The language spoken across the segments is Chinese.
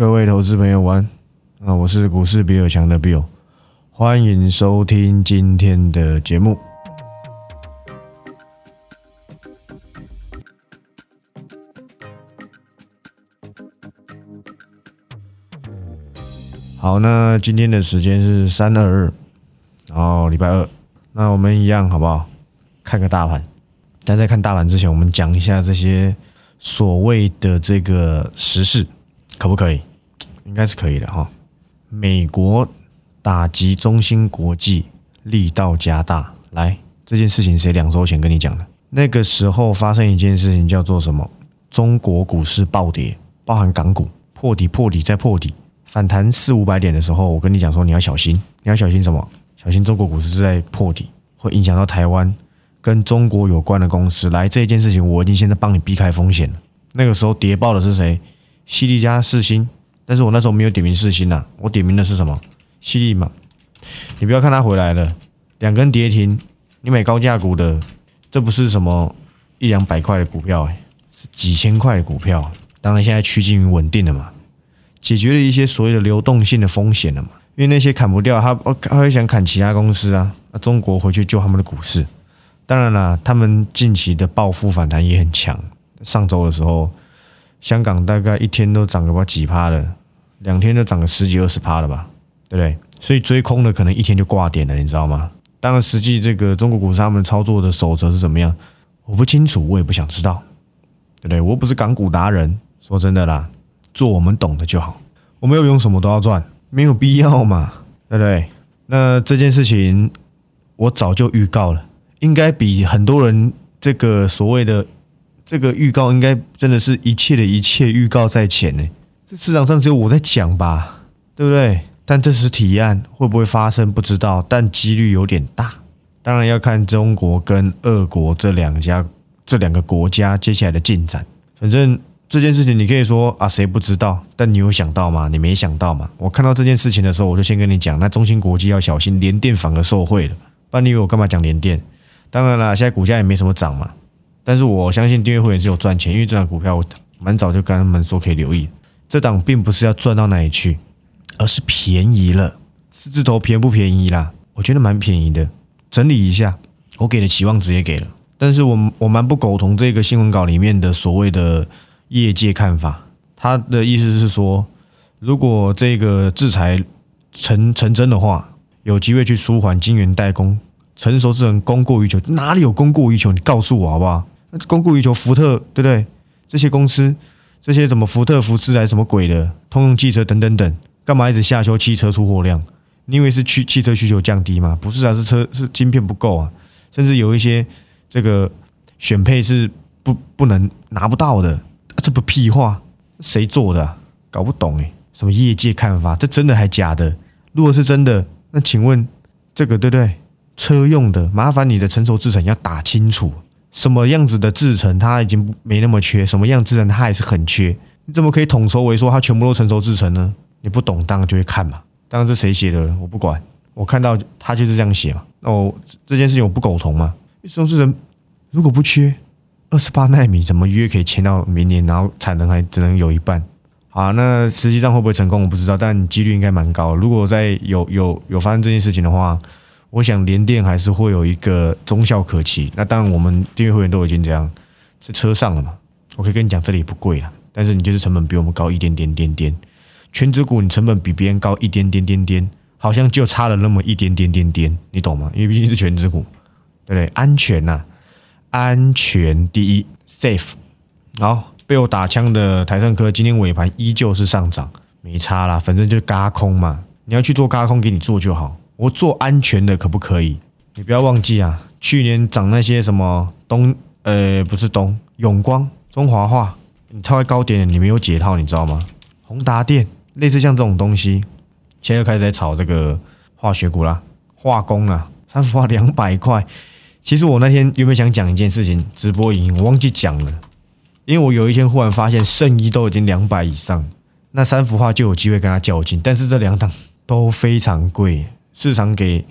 各位投资朋友晚啊，我是股市比尔强的 Bill，欢迎收听今天的节目。好，那今天的时间是三二二，然后礼拜二，那我们一样好不好？看个大盘，但在看大盘之前，我们讲一下这些所谓的这个时事，可不可以？应该是可以的哈。美国打击中芯国际力道加大，来这件事情谁两周前跟你讲的？那个时候发生一件事情叫做什么？中国股市暴跌，包含港股破底、破底再破底。反弹四五百点的时候，我跟你讲说你要小心，你要小心什么？小心中国股市是在破底，会影响到台湾跟中国有关的公司。来这件事情，我已经现在帮你避开风险了。那个时候跌爆的是谁？西利加四星，但是我那时候没有点名四星呐，我点名的是什么？犀利嘛。你不要看它回来了，两根跌停，你买高价股的，这不是什么一两百块的股票，是几千块的股票。当然现在趋近于稳定了嘛。解决了一些所谓的流动性的风险了嘛？因为那些砍不掉，他他会想砍其他公司啊。那中国回去救他们的股市，当然啦，他们近期的暴富反弹也很强。上周的时候，香港大概一天都涨个把几趴了，两天就涨个十几二十趴了吧，对不对？所以追空的可能一天就挂点了，你知道吗？当然，实际这个中国股市他们操作的守则是怎么样，我不清楚，我也不想知道，对不对？我不是港股达人，说真的啦。做我们懂的就好，我没有用什么都要赚，没有必要嘛，对不对？那这件事情我早就预告了，应该比很多人这个所谓的这个预告，应该真的是一切的一切预告在前呢。这市场上只有我在讲吧，对不对？但这是提案会不会发生不知道，但几率有点大。当然要看中国跟俄国这两家这两个国家接下来的进展，反正。这件事情你可以说啊，谁不知道？但你有想到吗？你没想到吗？我看到这件事情的时候，我就先跟你讲，那中芯国际要小心，联电反而受贿了。不然你以为我干嘛讲联电？当然了，现在股价也没什么涨嘛。但是我相信订阅会员是有赚钱，因为这档股票我蛮早就跟他们说可以留意。这档并不是要赚到哪里去，而是便宜了。四字头便不便宜啦？我觉得蛮便宜的。整理一下，我给的期望值也给了，但是我我蛮不苟同这个新闻稿里面的所谓的。业界看法，他的意思是说，如果这个制裁成成真的话，有机会去舒缓晶圆代工成熟制程供过于求，哪里有供过于求？你告诉我好不好？供过于求，福特对不对？这些公司，这些什么福特、福斯还是什么鬼的，通用汽车等等等，干嘛一直下修汽车出货量？你以为是去汽车需求降低吗？不是啊，是车是晶片不够啊，甚至有一些这个选配是不不能拿不到的。这不屁话，谁做的？搞不懂哎，什么业界看法？这真的还假的？如果是真的，那请问这个对不对？车用的，麻烦你的成熟制程要打清楚，什么样子的制程它已经没那么缺，什么样制程它还是很缺？你怎么可以统筹为说它全部都成熟制程呢？你不懂，当然就会看嘛。当然这谁写的我不管，我看到他就是这样写嘛。那我这件事情我不苟同嘛。成熟制程如果不缺。二十八纳米怎么约可以签到明年，然后产能还只能有一半？好，那实际上会不会成功我不知道，但几率应该蛮高。如果在有有有发生这件事情的话，我想联电还是会有一个中效可期。那当然，我们订阅会员都已经这样在车上了嘛。我可以跟你讲，这里不贵了，但是你就是成本比我们高一点点点点。全职股你成本比别人高一点点点点，好像就差了那么一点点点点，你懂吗？因为毕竟是全职股，对不对？安全呐。安全第一，safe。好，被我打枪的台盛科今天尾盘依旧是上涨，没差啦，反正就嘎空嘛。你要去做嘎空，给你做就好。我做安全的可不可以？你不要忘记啊，去年涨那些什么东，呃，不是东永光、中华化，你套在高点，你没有解套，你知道吗？宏达电类似像这种东西，现在又开始在炒这个化学股啦，化工啊，三幅画两百块。其实我那天原本想讲一件事情，直播影音我忘记讲了，因为我有一天忽然发现圣衣都已经两百以上，那三幅画就有机会跟他较劲，但是这两档都非常贵，市场给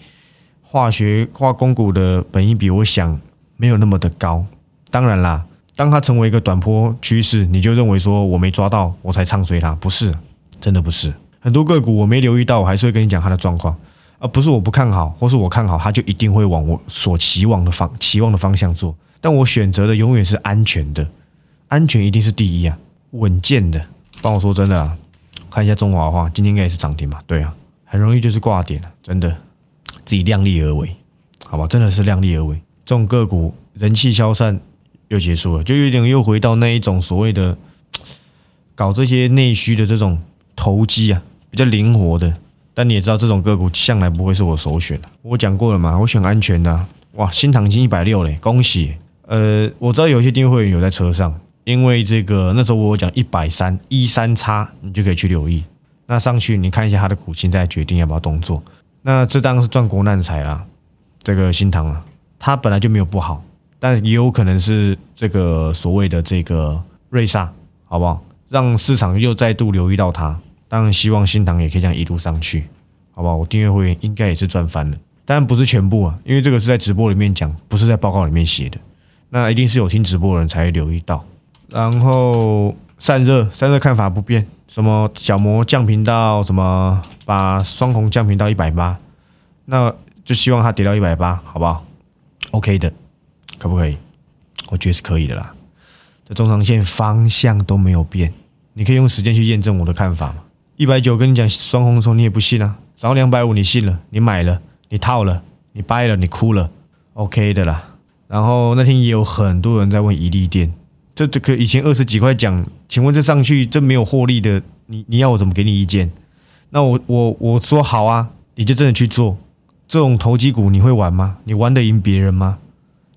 化学化工股的本益比，我想没有那么的高。当然啦，当它成为一个短坡趋势，你就认为说我没抓到，我才唱衰它，不是？真的不是。很多个股我没留意到，我还是会跟你讲它的状况，而不是我不看好，或是我看好它就一定会往我所期望的方期望的方向做。但我选择的永远是安全的，安全一定是第一啊，稳健的。帮我说真的啊，看一下中华话，今天应该也是涨停吧？对啊，很容易就是挂点了，真的，自己量力而为，好吧？真的是量力而为。这种个股人气消散又结束了，就有点又回到那一种所谓的搞这些内需的这种投机啊，比较灵活的。但你也知道，这种个股向来不会是我首选的。我讲过了嘛，我选安全的。哇，新塘已经一百六嘞，恭喜！呃，我知道有些订阅会员有在车上，因为这个那时候我讲一百三一三叉，你就可以去留意。那上去你看一下它的股性，再决定要不要动作。那这当然是赚国难财啦，这个新塘啊，它本来就没有不好，但也有可能是这个所谓的这个瑞萨，好不好？让市场又再度留意到它。当然希望新塘也可以这样一路上去，好不好？我订阅会员应该也是赚翻了，当然不是全部啊，因为这个是在直播里面讲，不是在报告里面写的。那一定是有听直播的人才会留意到。然后散热，散热看法不变，什么角膜降频到什么，把双红降频到一百八，那就希望它跌到一百八，好不好？OK 的，可不可以？我觉得是可以的啦。这中长线方向都没有变，你可以用时间去验证我的看法嘛。一百九跟你讲双红的时候，你也不信啊。涨到两百五，你信了，你买了，你套了，你掰了，你哭了，OK 的啦。然后那天也有很多人在问宜利店，这这个以前二十几块讲，请问这上去这没有获利的，你你要我怎么给你意见？那我我我说好啊，你就真的去做这种投机股，你会玩吗？你玩得赢别人吗？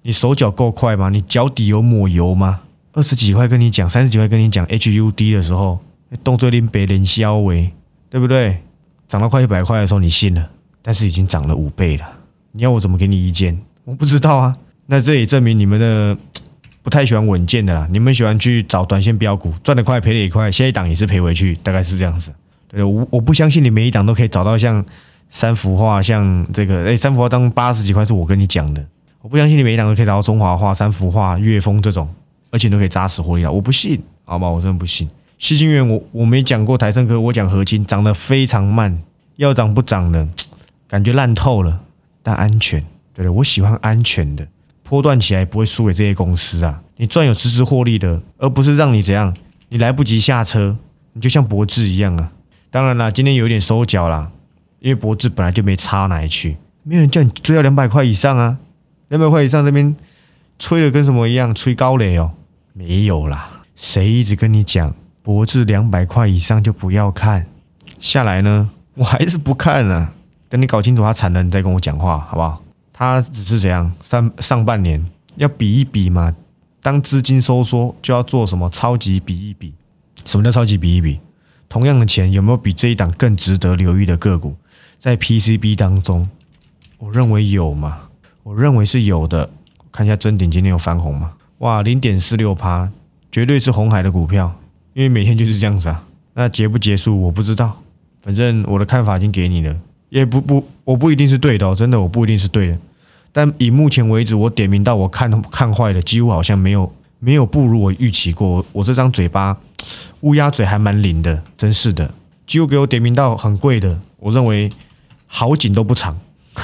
你手脚够快吗？你脚底有抹油吗？二十几块跟你讲，三十几块跟你讲 HUD 的时候。动作令别人消为，对不对？涨到快一百块的时候，你信了，但是已经涨了五倍了。你要我怎么给你意见？我不知道啊。那这也证明你们的不太喜欢稳健的啦。你们喜欢去找短线标股，赚得快赔得也快，下一档也是赔回去，大概是这样子。对，我我不相信你每一档都可以找到像三幅画，像这个哎，三幅画当八十几块是我跟你讲的。我不相信你每一档都可以找到中华画、三幅画、岳峰这种，而且都可以扎实获利了！我不信，好吧，我真的不信。西金源，我我没讲过台盛科，我讲合金涨得非常慢，要涨不涨的，感觉烂透了，但安全，对对，我喜欢安全的，波段起来不会输给这些公司啊，你赚有实时获利的，而不是让你怎样，你来不及下车，你就像博智一样啊。当然啦，今天有点收脚啦，因为博智本来就没差哪里去，没有人叫你追到两百块以上啊，两百块以上这边吹的跟什么一样，吹高雷哦，没有啦，谁一直跟你讲？博智两百块以上就不要看，下来呢，我还是不看啊。等你搞清楚它产能，你再跟我讲话，好不好？它只是怎样上上半年要比一比嘛。当资金收缩，就要做什么超级比一比？什么叫超级比一比？同样的钱有没有比这一档更值得留意的个股？在 PCB 当中，我认为有嘛？我认为是有的。看一下真顶今天有翻红吗？哇，零点四六趴，绝对是红海的股票。因为每天就是这样子啊，那结不结束我不知道，反正我的看法已经给你了，也不不，我不一定是对的，哦真的我不一定是对的，但以目前为止，我点名到我看看坏的，几乎好像没有没有不如我预期过，我这张嘴巴乌鸦嘴还蛮灵的，真是的，几乎给我点名到很贵的，我认为好景都不长，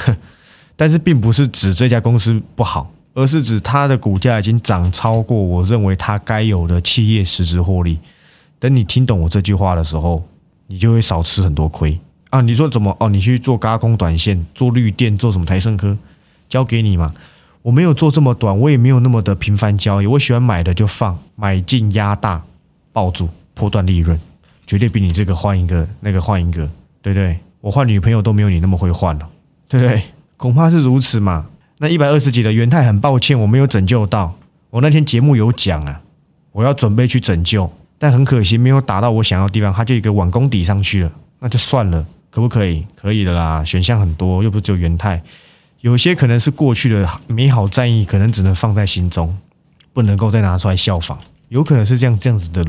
但是并不是指这家公司不好，而是指它的股价已经涨超过我认为它该有的企业实质获利。等你听懂我这句话的时候，你就会少吃很多亏啊！你说怎么哦？你去做高空短线，做绿电，做什么台盛科，交给你嘛。我没有做这么短，我也没有那么的频繁交易。我喜欢买的就放，买进压大，抱住，破断利润，绝对比你这个换一个那个换一个，对不对？我换女朋友都没有你那么会换了，对不对？恐怕是如此嘛。那一百二十几的元泰，很抱歉我没有拯救到。我那天节目有讲啊，我要准备去拯救。但很可惜，没有打到我想要的地方，它就一个碗弓抵上去了，那就算了，可不可以？可以的啦，选项很多，又不是只有元泰，有些可能是过去的美好战役，可能只能放在心中，不能够再拿出来效仿，有可能是这样这样子的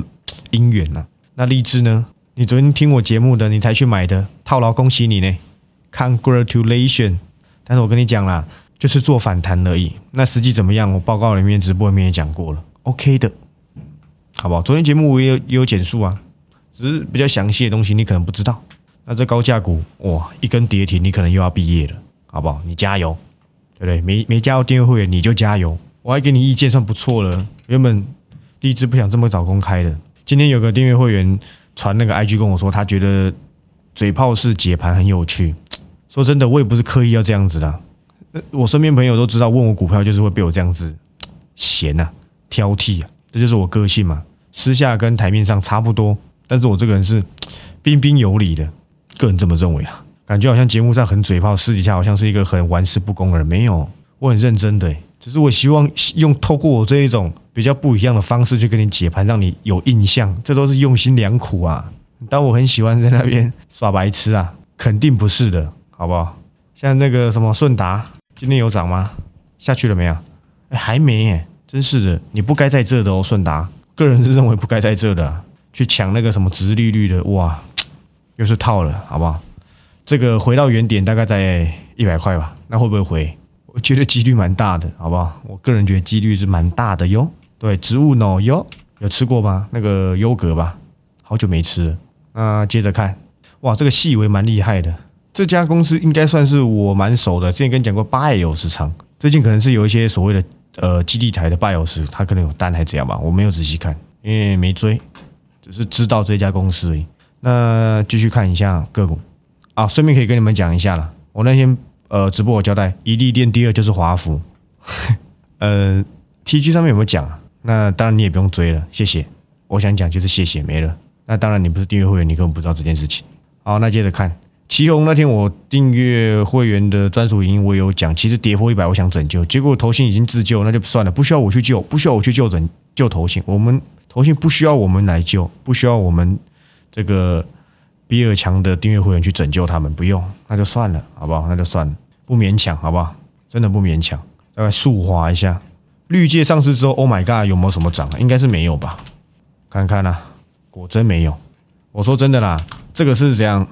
姻缘呐。那励志呢？你昨天听我节目的，你才去买的套牢，恭喜你呢，Congratulation！但是我跟你讲啦，就是做反弹而已，那实际怎么样？我报告里面、直播里面也讲过了，OK 的。好不好？昨天节目我也有也有简述啊，只是比较详细的东西你可能不知道。那这高价股哇，一根跌停，你可能又要毕业了，好不好？你加油，对不对？没没加入订阅会员你就加油，我还给你意见算不错了。原本励志不想这么早公开的，今天有个订阅会员传那个 IG 跟我说，他觉得嘴炮式解盘很有趣。说真的，我也不是刻意要这样子的。我身边朋友都知道，问我股票就是会被我这样子嫌呐、挑剔啊，这就是我个性嘛。私下跟台面上差不多，但是我这个人是彬彬有礼的，个人这么认为啊。感觉好像节目上很嘴炮，私底下好像是一个很玩世不恭的人。没有，我很认真的，只是我希望用透过我这一种比较不一样的方式去跟你解盘，让你有印象。这都是用心良苦啊。但我很喜欢在那边耍白痴啊，肯定不是的。好不好？像那个什么顺达，今天有涨吗？下去了没有？哎，还没耶！真是的，你不该在这的哦，顺达。个人是认为不该在这的，去抢那个什么直利率的，哇，又是套了，好不好？这个回到原点大概在一百块吧，那会不会回？我觉得几率蛮大的，好不好？我个人觉得几率是蛮大的哟。对，植物呢？哟，有吃过吗？那个优格吧，好久没吃。那接着看，哇，这个细微蛮厉害的。这家公司应该算是我蛮熟的，之前跟你讲过八有时长，最近可能是有一些所谓的呃基地台的八有时，它可能有单还是怎样吧，我没有仔细看，因为没追，只是知道这家公司而已。那继续看一下个股啊，顺便可以跟你们讲一下了。我那天呃直播我交代，一利店第二就是华福，呃 T G 上面有没有讲啊？那当然你也不用追了，谢谢。我想讲就是谢谢没了。那当然你不是订阅会员，你根本不知道这件事情。好，那接着看。旗宏那天我订阅会员的专属营，我有讲，其实跌破一百，我想拯救，结果头信已经自救，那就算了，不需要我去救，不需要我去救拯救头信，我们头信不需要我们来救，不需要我们这个比尔强的订阅会员去拯救他们，不用，那就算了，好不好？那就算了，不勉强，好不好？真的不勉强，大概速滑一下。绿界上市之后，Oh my God，有没有什么涨？应该是没有吧？看看啦，果真没有。我说真的啦，这个是怎样？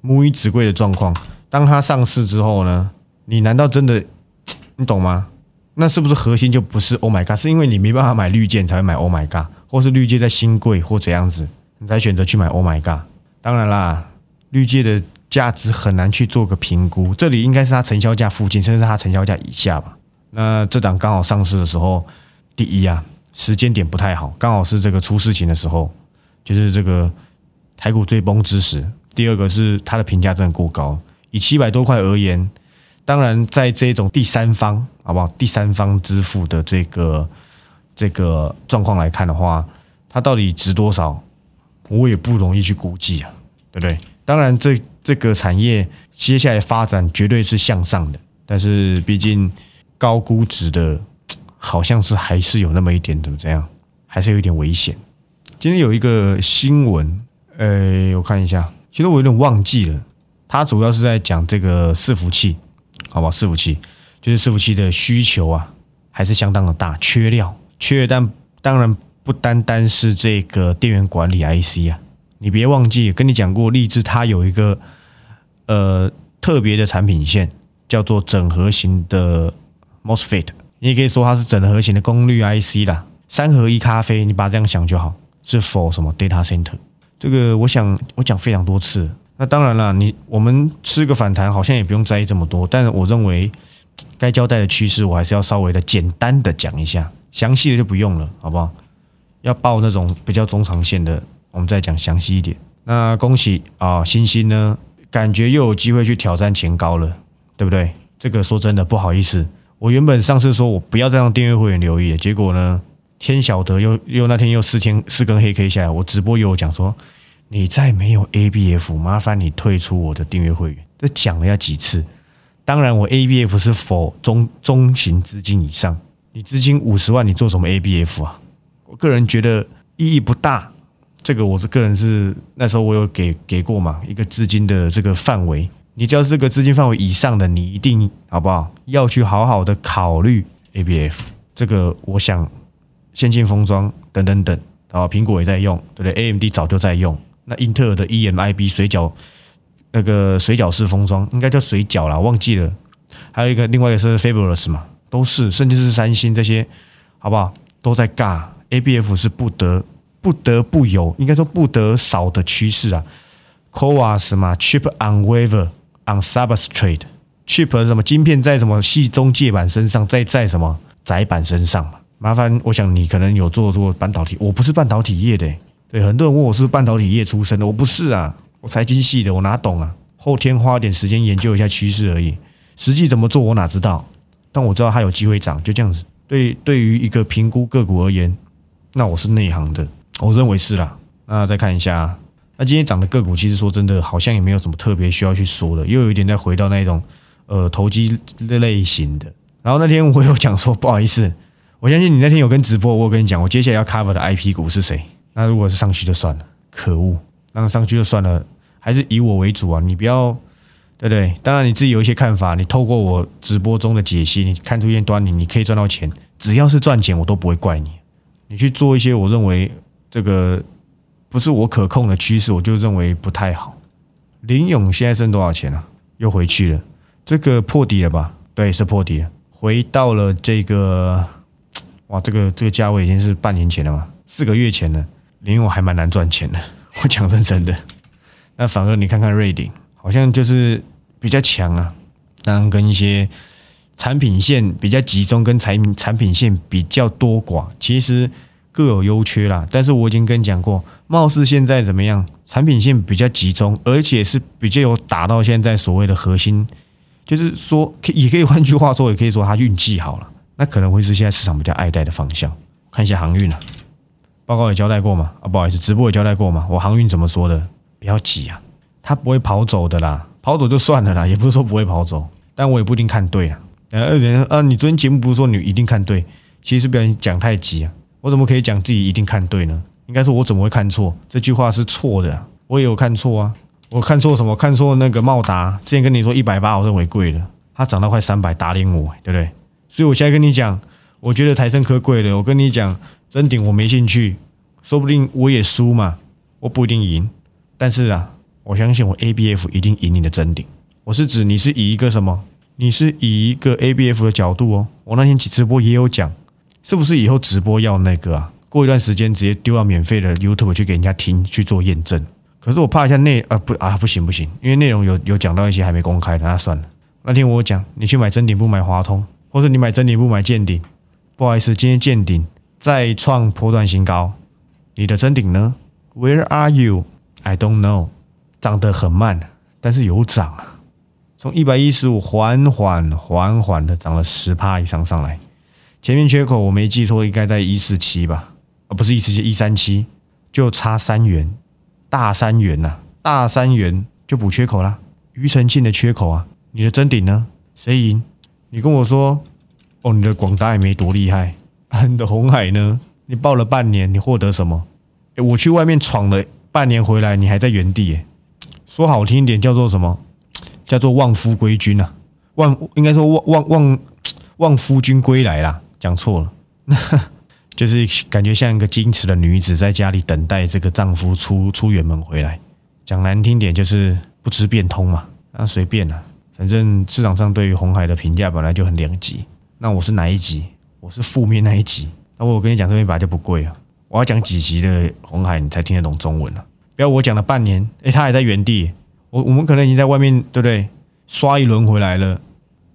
母以子贵的状况，当它上市之后呢？你难道真的你懂吗？那是不是核心就不是 Oh my God？是因为你没办法买绿箭才会买 Oh my God，或是绿箭在新贵或怎样子，你才选择去买 Oh my God？当然啦，绿界的价值很难去做个评估，这里应该是它成交价附近，甚至是它成交价以下吧。那这档刚好上市的时候，第一啊，时间点不太好，刚好是这个出事情的时候，就是这个台股最崩之时。第二个是它的评价真的过高，以七百多块而言，当然在这种第三方好不好？第三方支付的这个这个状况来看的话，它到底值多少，我也不容易去估计啊，对不对？当然，这这个产业接下来发展绝对是向上的，但是毕竟高估值的，好像是还是有那么一点怎么这样，还是有一点危险。今天有一个新闻，呃，我看一下。其实我有点忘记了，它主要是在讲这个伺服器，好不好？伺服器就是伺服器的需求啊，还是相当的大，缺料，缺。但当然不单单是这个电源管理 IC 啊，你别忘记，跟你讲过，立志它有一个呃特别的产品线，叫做整合型的 MOSFET，你也可以说它是整合型的功率 IC 啦，三合一咖啡，你把它这样想就好，是否什么 data center。这个我想我讲非常多次，那当然了，你我们吃个反弹好像也不用在意这么多，但是我认为该交代的趋势我还是要稍微的简单的讲一下，详细的就不用了，好不好？要报那种比较中长线的，我们再讲详细一点。那恭喜啊，星星呢，感觉又有机会去挑战前高了，对不对？这个说真的不好意思，我原本上次说我不要再让订阅会员留意，结果呢？天晓得，又又那天又四天四根黑 K 下来，我直播有讲说，你再没有 ABF，麻烦你退出我的订阅会员。这讲了要几次？当然，我 ABF 是否中中型资金以上，你资金五十万，你做什么 ABF 啊？我个人觉得意义不大。这个我是个人是那时候我有给给过嘛，一个资金的这个范围，你只要是这个资金范围以上的，你一定好不好？要去好好的考虑 ABF。这个我想。先进封装等等等，然后苹果也在用，对不对？AMD 早就在用。那英特尔的 EMIB 水饺那个水饺式封装，应该叫水饺啦，忘记了。还有一个，另外一个是 Fabulous 嘛，都是，甚至是三星这些，好不好？都在尬。ABF 是不得不得不有，应该说不得少的趋势啊。CoWAS 嘛，Chip on Wafer on Substrate，Chip 什么晶片在什么细中介板身上，在在什么窄板身上嘛。麻烦，我想你可能有做做半导体，我不是半导体业的。对，很多人问我是半导体业出身的，我不是啊，我财经系的，我哪懂啊？后天花点时间研究一下趋势而已，实际怎么做我哪知道？但我知道它有机会涨，就这样子。对，对于一个评估个股而言，那我是内行的，我认为是啦。那再看一下，那今天涨的个股，其实说真的，好像也没有什么特别需要去说的，又有一点再回到那种呃投机类型的。然后那天我有讲说，不好意思，我相信你那天有跟直播，我有跟你讲，我接下来要 cover 的 IP 股是谁？那如果是上去就算了，可恶，那上去就算了。还是以我为主啊！你不要，对不对？当然你自己有一些看法，你透过我直播中的解析，你看出一些端倪，你可以赚到钱。只要是赚钱，我都不会怪你。你去做一些我认为这个不是我可控的趋势，我就认为不太好。林勇现在剩多少钱啊？又回去了，这个破底了吧？对，是破底了，回到了这个，哇，这个这个价位已经是半年前了嘛，四个月前了。林勇还蛮难赚钱的，我讲真真的。那反而你看看瑞鼎，好像就是比较强啊。当然跟一些产品线比较集中，跟产产品线比较多寡，其实各有优缺啦。但是我已经跟你讲过，貌似现在怎么样？产品线比较集中，而且是比较有打到现在所谓的核心，就是说，可也可以换句话说，也可以说他运气好了。那可能会是现在市场比较爱戴的方向。看一下航运啊，报告也交代过嘛？啊，不好意思，直播也交代过嘛？我航运怎么说的？不要急啊，他不会跑走的啦，跑走就算了啦，也不是说不会跑走，但我也不一定看对啊。呃，人啊，你昨天节目不是说你一定看对？其实不要讲太急啊，我怎么可以讲自己一定看对呢？应该说我怎么会看错？这句话是错的，我也有看错啊。我看错什么？看错那个茂达，之前跟你说一百八，我认为贵了，它涨到快三百，打脸我，对不对？所以我现在跟你讲，我觉得台盛科贵了。我跟你讲，真顶我没兴趣，说不定我也输嘛，我不一定赢。但是啊，我相信我 A B F 一定赢你的真顶。我是指你是以一个什么？你是以一个 A B F 的角度哦。我那天直播也有讲，是不是以后直播要那个啊？过一段时间直接丢到免费的 YouTube 去给人家听去做验证。可是我怕一下内啊不啊不行不行，因为内容有有讲到一些还没公开的，那算了。那天我讲，你去买真顶不买华通，或者你买真顶不买见顶。不好意思，今天见顶再创破断新高，你的真顶呢？Where are you？I don't know，涨得很慢，但是有涨啊，从一百一十五缓缓缓缓的涨了十趴以上上来，前面缺口我没记错应该在一四七吧，啊不是一四七一三七，就差三元，大三元呐，大三元就补缺口啦，庾澄庆的缺口啊，你的真顶呢？谁赢？你跟我说，哦你的广达也没多厉害，你的红海呢？你报了半年，你获得什么？我去外面闯了。半年回来，你还在原地，说好听一点叫做什么？叫做望夫归君啊，望应该说望望望望夫君归来啦，讲错了，就是感觉像一个矜持的女子在家里等待这个丈夫出出远门回来。讲难听点就是不知变通嘛，那随便啦，反正市场上对于红海的评价本来就很两极。那我是哪一级？我是负面那一级。那我跟你讲，这边本来就不贵啊。我要讲几集的红海，你才听得懂中文呢？不要我讲了半年，诶，他还在原地。我我们可能已经在外面，对不对？刷一轮回来了，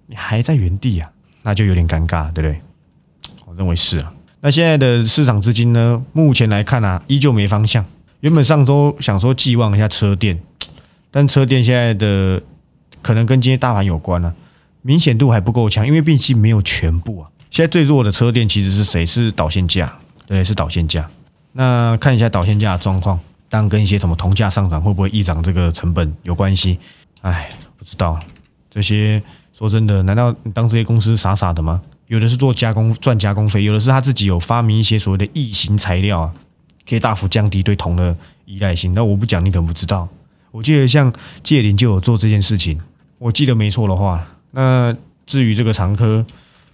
你还在原地啊？那就有点尴尬，对不对？我认为是啊。那现在的市场资金呢？目前来看啊，依旧没方向。原本上周想说寄望一下车店，但车店现在的可能跟今天大盘有关了，明显度还不够强，因为毕竟没有全部啊。现在最弱的车店其实是谁？是导线架。对，是导线架。那看一下导线架的状况，当然跟一些什么铜价上涨会不会溢涨这个成本有关系？哎，不知道。这些说真的，难道当这些公司傻傻的吗？有的是做加工赚加工费，有的是他自己有发明一些所谓的异形材料啊，可以大幅降低对铜的依赖性。那我不讲，你可能不知道。我记得像界林就有做这件事情，我记得没错的话。那至于这个长科，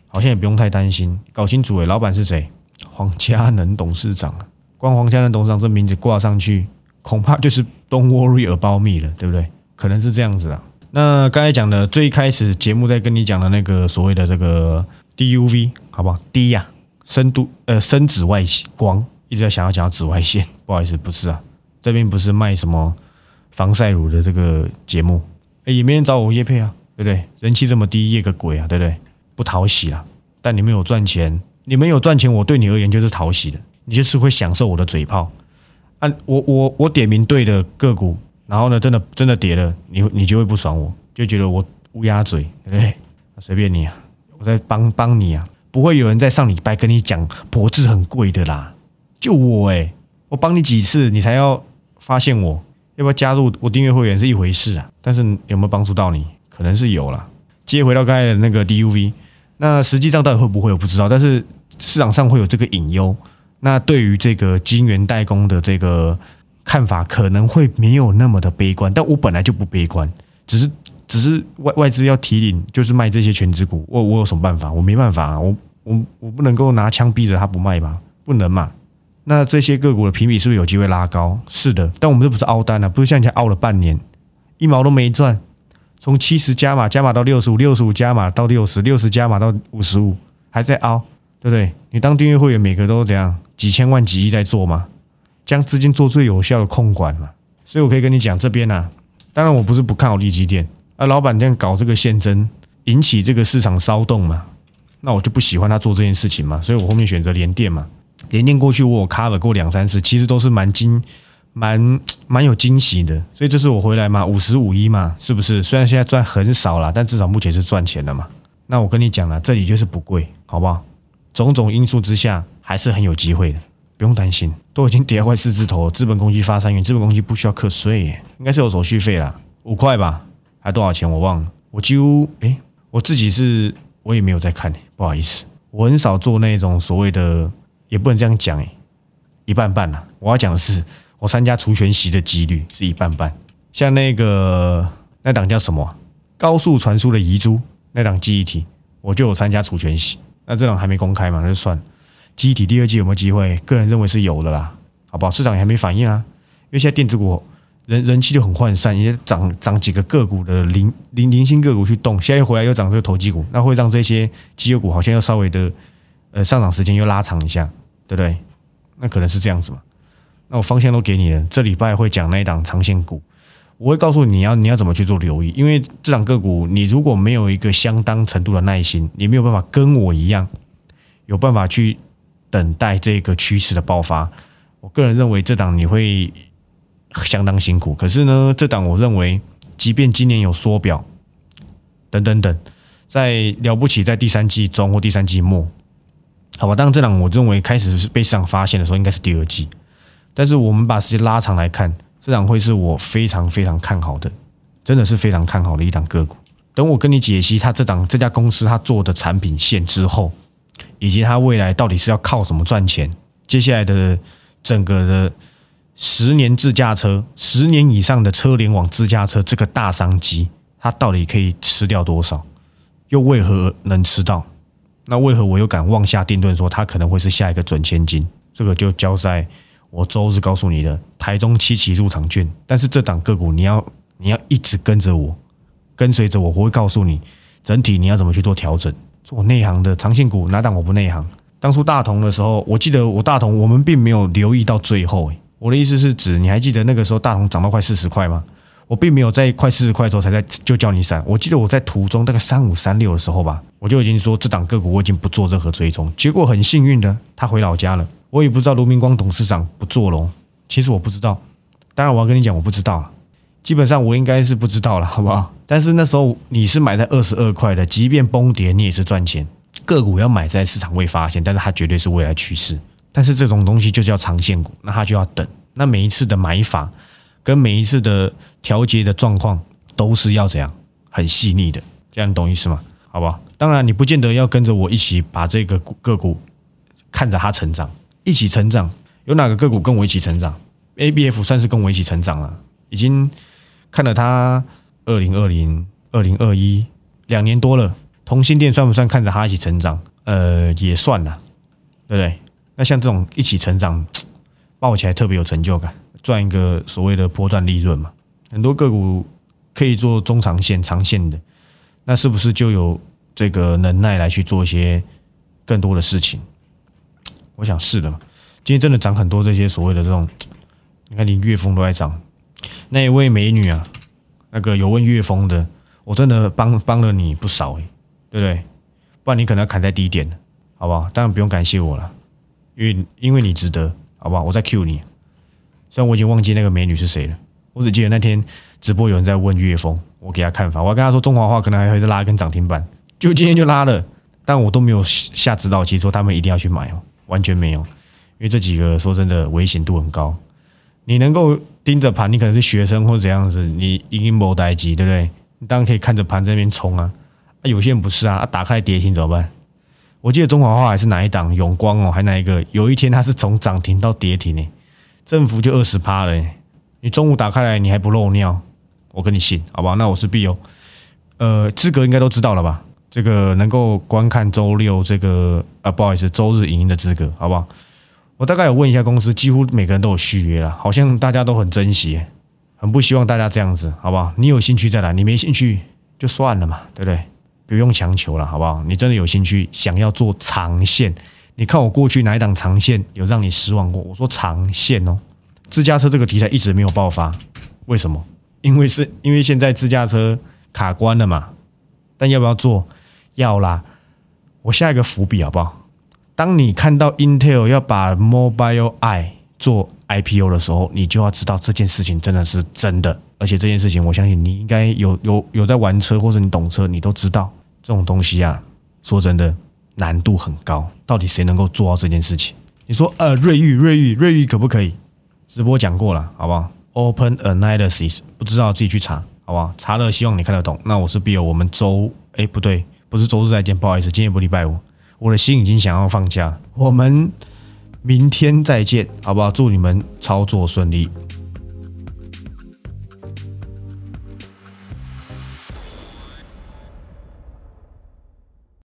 好像也不用太担心。搞清楚诶，老板是谁？黄家能董事长啊，光皇家的董事长这名字挂上去，恐怕就是 Don't worry about me 了，对不对？可能是这样子啊。那刚才讲的最开始节目在跟你讲的那个所谓的这个 DUV，好不好？低呀，深度呃深紫外光一直在想要讲到紫外线，不好意思，不是啊，这边不是卖什么防晒乳的这个节目，哎，也没人找我叶配啊，对不对？人气这么低，业个鬼啊，对不对？不讨喜啊。但你们有赚钱，你们有赚钱，我对你而言就是讨喜的，你就是会享受我的嘴炮。按我我我点名对的个股，然后呢，真的真的跌了，你你就会不爽，我就觉得我乌鸦嘴，对不对？随便你啊，我在帮帮你啊，不会有人在上礼拜跟你讲脖子很贵的啦。就我哎，我帮你几次，你才要发现我？要不要加入我订阅会员是一回事啊，但是有没有帮助到你？可能是有了。接回到刚才的那个 DUV，那实际上到底会不会我不知道，但是市场上会有这个隐忧。那对于这个晶圆代工的这个看法，可能会没有那么的悲观。但我本来就不悲观，只是只是外外资要提领，就是卖这些全职股。我我有什么办法？我没办法啊，我我我不能够拿枪逼着他不卖吧？不能嘛？那这些个股的评比是不是有机会拉高？是的，但我们这不是凹单啊，不是像以前凹了半年，一毛都没赚，从七十加码加码到六十五，六十五加码到六十，六十加码到五十五，还在凹，对不对？你当订阅会员，每个都怎样？几千万、几亿在做嘛，将资金做最有效的控管嘛。所以我可以跟你讲，这边呢，当然我不是不看好利基店，啊，老板这样搞这个现增，引起这个市场骚动嘛，那我就不喜欢他做这件事情嘛，所以我后面选择连电嘛。连电过去我有 cover 过两三次，其实都是蛮惊、蛮蛮有惊喜的，所以这是我回来嘛，五十五一嘛，是不是？虽然现在赚很少了，但至少目前是赚钱的嘛。那我跟你讲了，这里就是不贵，好不好？种种因素之下，还是很有机会的，不用担心。都已经跌快四字头，资本公积发三元，资本公积不需要课税，应该是有手续费啦，五块吧，还多少钱我忘了。我几乎诶，我自己是我也没有在看，不好意思，我很少做那种所谓的。也不能这样讲诶，一半半呐。我要讲的是，我参加除权息的几率是一半半。像那个那档叫什么高速传输的遗珠那档记忆体，我就有参加除权息。那这档还没公开嘛，那就算。记忆体第二季有没有机会？个人认为是有的啦，好不好？市场也还没反应啊，因为现在电子股人人气就很涣散，也涨涨几个个股的零零零星个股去动，现在又回来又涨这个投机股，那会让这些绩优股好像又稍微的呃上涨时间又拉长一下。对不对？那可能是这样子嘛。那我方向都给你了，这礼拜会讲那一档长线股，我会告诉你要你要怎么去做留意。因为这档个股，你如果没有一个相当程度的耐心，你没有办法跟我一样有办法去等待这个趋势的爆发。我个人认为这档你会相当辛苦。可是呢，这档我认为，即便今年有缩表等等等，在了不起在第三季中或第三季末。好吧，当这档我认为开始是被市场发现的时候，应该是第二季。但是我们把时间拉长来看，这档会是我非常非常看好的，真的是非常看好的一档个股。等我跟你解析它这档这家公司它做的产品线之后，以及它未来到底是要靠什么赚钱，接下来的整个的十年自驾车、十年以上的车联网自驾车这个大商机，它到底可以吃掉多少？又为何能吃到？那为何我又敢妄下定论说它可能会是下一个准千金？这个就交在我周日告诉你的台中七期入场券。但是这档个股你要你要一直跟着我，跟随着我，我会告诉你整体你要怎么去做调整。做内行的长线股哪档我不内行？当初大同的时候，我记得我大同我们并没有留意到最后。我的意思是指你还记得那个时候大同涨到快四十块吗？我并没有在快四十块的时候才在就叫你闪。我记得我在途中大概三五三六的时候吧，我就已经说这档个股我已经不做任何追踪。结果很幸运的，他回老家了。我也不知道卢明光董事长不做了。其实我不知道，当然我要跟你讲，我不知道了。基本上我应该是不知道了，好不好？但是那时候你是买在二十二块的，即便崩跌，你也是赚钱。个股要买在市场未发现，但是它绝对是未来趋势。但是这种东西就叫长线股，那它就要等。那每一次的买法。跟每一次的调节的状况都是要怎样很细腻的，这样你懂意思吗？好不好？当然你不见得要跟着我一起把这个个股看着它成长，一起成长。有哪个个股跟我一起成长？A B F 算是跟我一起成长了，已经看了它二零二零、二零二一两年多了。同心店算不算看着它一起成长？呃，也算了，对不对？那像这种一起成长，抱起来特别有成就感。赚一个所谓的波段利润嘛，很多个股可以做中长线、长线的，那是不是就有这个能耐来去做一些更多的事情？我想是的。今天真的涨很多这些所谓的这种，你看连岳峰都在涨。那一位美女啊，那个有问岳峰的，我真的帮帮了你不少诶，对不对？不然你可能要砍在低点，好不好？当然不用感谢我了，因为因为你值得，好不好？我在 Q 你，虽然我已经忘记那个美女是谁了，我只记得那天直播有人在问岳峰，我给他看法，我跟他说中华话可能还会再拉一根涨停板，就今天就拉了，但我都没有下指导期说他们一定要去买哦，完全没有，因为这几个说真的危险度很高，你能够盯着盘，你可能是学生或者怎样子，你已经没待机，对不对？你当然可以看着盘在那边冲啊。啊有些人不是啊，啊打开跌停怎么办？我记得中华化还是哪一档永光哦，还哪一个？有一天它是从涨停到跌停呢，振幅就二十趴了。你中午打开来你还不漏尿，我跟你信，好吧？那我是必有，呃，资格应该都知道了吧？这个能够观看周六这个啊，不好意思，周日影音的资格，好不好？我大概有问一下公司，几乎每个人都有续约了，好像大家都很珍惜，很不希望大家这样子，好不好？你有兴趣再来，你没兴趣就算了嘛，对不对？不用强求了，好不好？你真的有兴趣想要做长线？你看我过去哪一档长线有让你失望过？我说长线哦，自驾车这个题材一直没有爆发，为什么？因为是因为现在自驾车卡关了嘛。但要不要做？要啦。我下一个伏笔好不好？当你看到 Intel 要把 Mobile I 做 IPO 的时候，你就要知道这件事情真的是真的。而且这件事情，我相信你应该有有有在玩车，或者你懂车，你都知道这种东西啊。说真的，难度很高。到底谁能够做到这件事情？你说，呃，瑞玉，瑞玉，瑞玉可不可以？直播讲过了，好不好？Open Analysis，不知道自己去查，好不好？查了，希望你看得懂。那我是必有我们周，哎，不对，不是周日再见，不好意思，今天不礼拜五，我的心已经想要放假。我们明天再见，好不好？祝你们操作顺利。